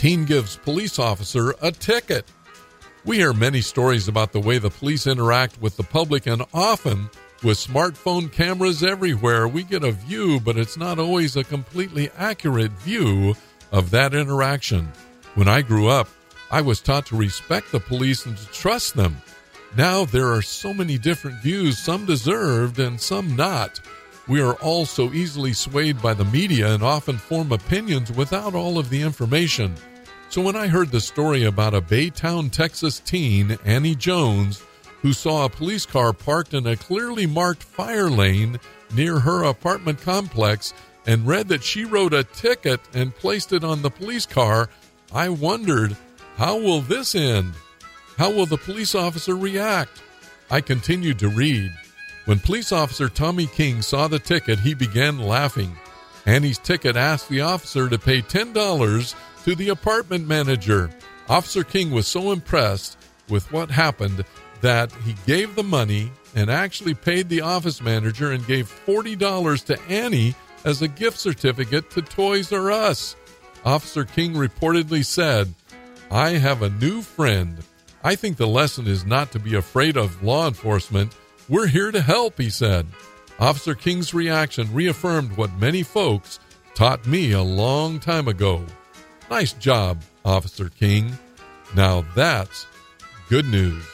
Teen gives police officer a ticket. We hear many stories about the way the police interact with the public, and often with smartphone cameras everywhere, we get a view, but it's not always a completely accurate view of that interaction. When I grew up, I was taught to respect the police and to trust them. Now there are so many different views, some deserved and some not. We are all so easily swayed by the media and often form opinions without all of the information. So when I heard the story about a Baytown, Texas teen, Annie Jones, who saw a police car parked in a clearly marked fire lane near her apartment complex and read that she wrote a ticket and placed it on the police car, I wondered, how will this end? How will the police officer react? I continued to read. When police officer Tommy King saw the ticket, he began laughing. Annie's ticket asked the officer to pay $10 to the apartment manager. Officer King was so impressed with what happened that he gave the money and actually paid the office manager and gave $40 to Annie as a gift certificate to Toys R Us. Officer King reportedly said, I have a new friend. I think the lesson is not to be afraid of law enforcement. We're here to help, he said. Officer King's reaction reaffirmed what many folks taught me a long time ago. Nice job, Officer King. Now that's good news.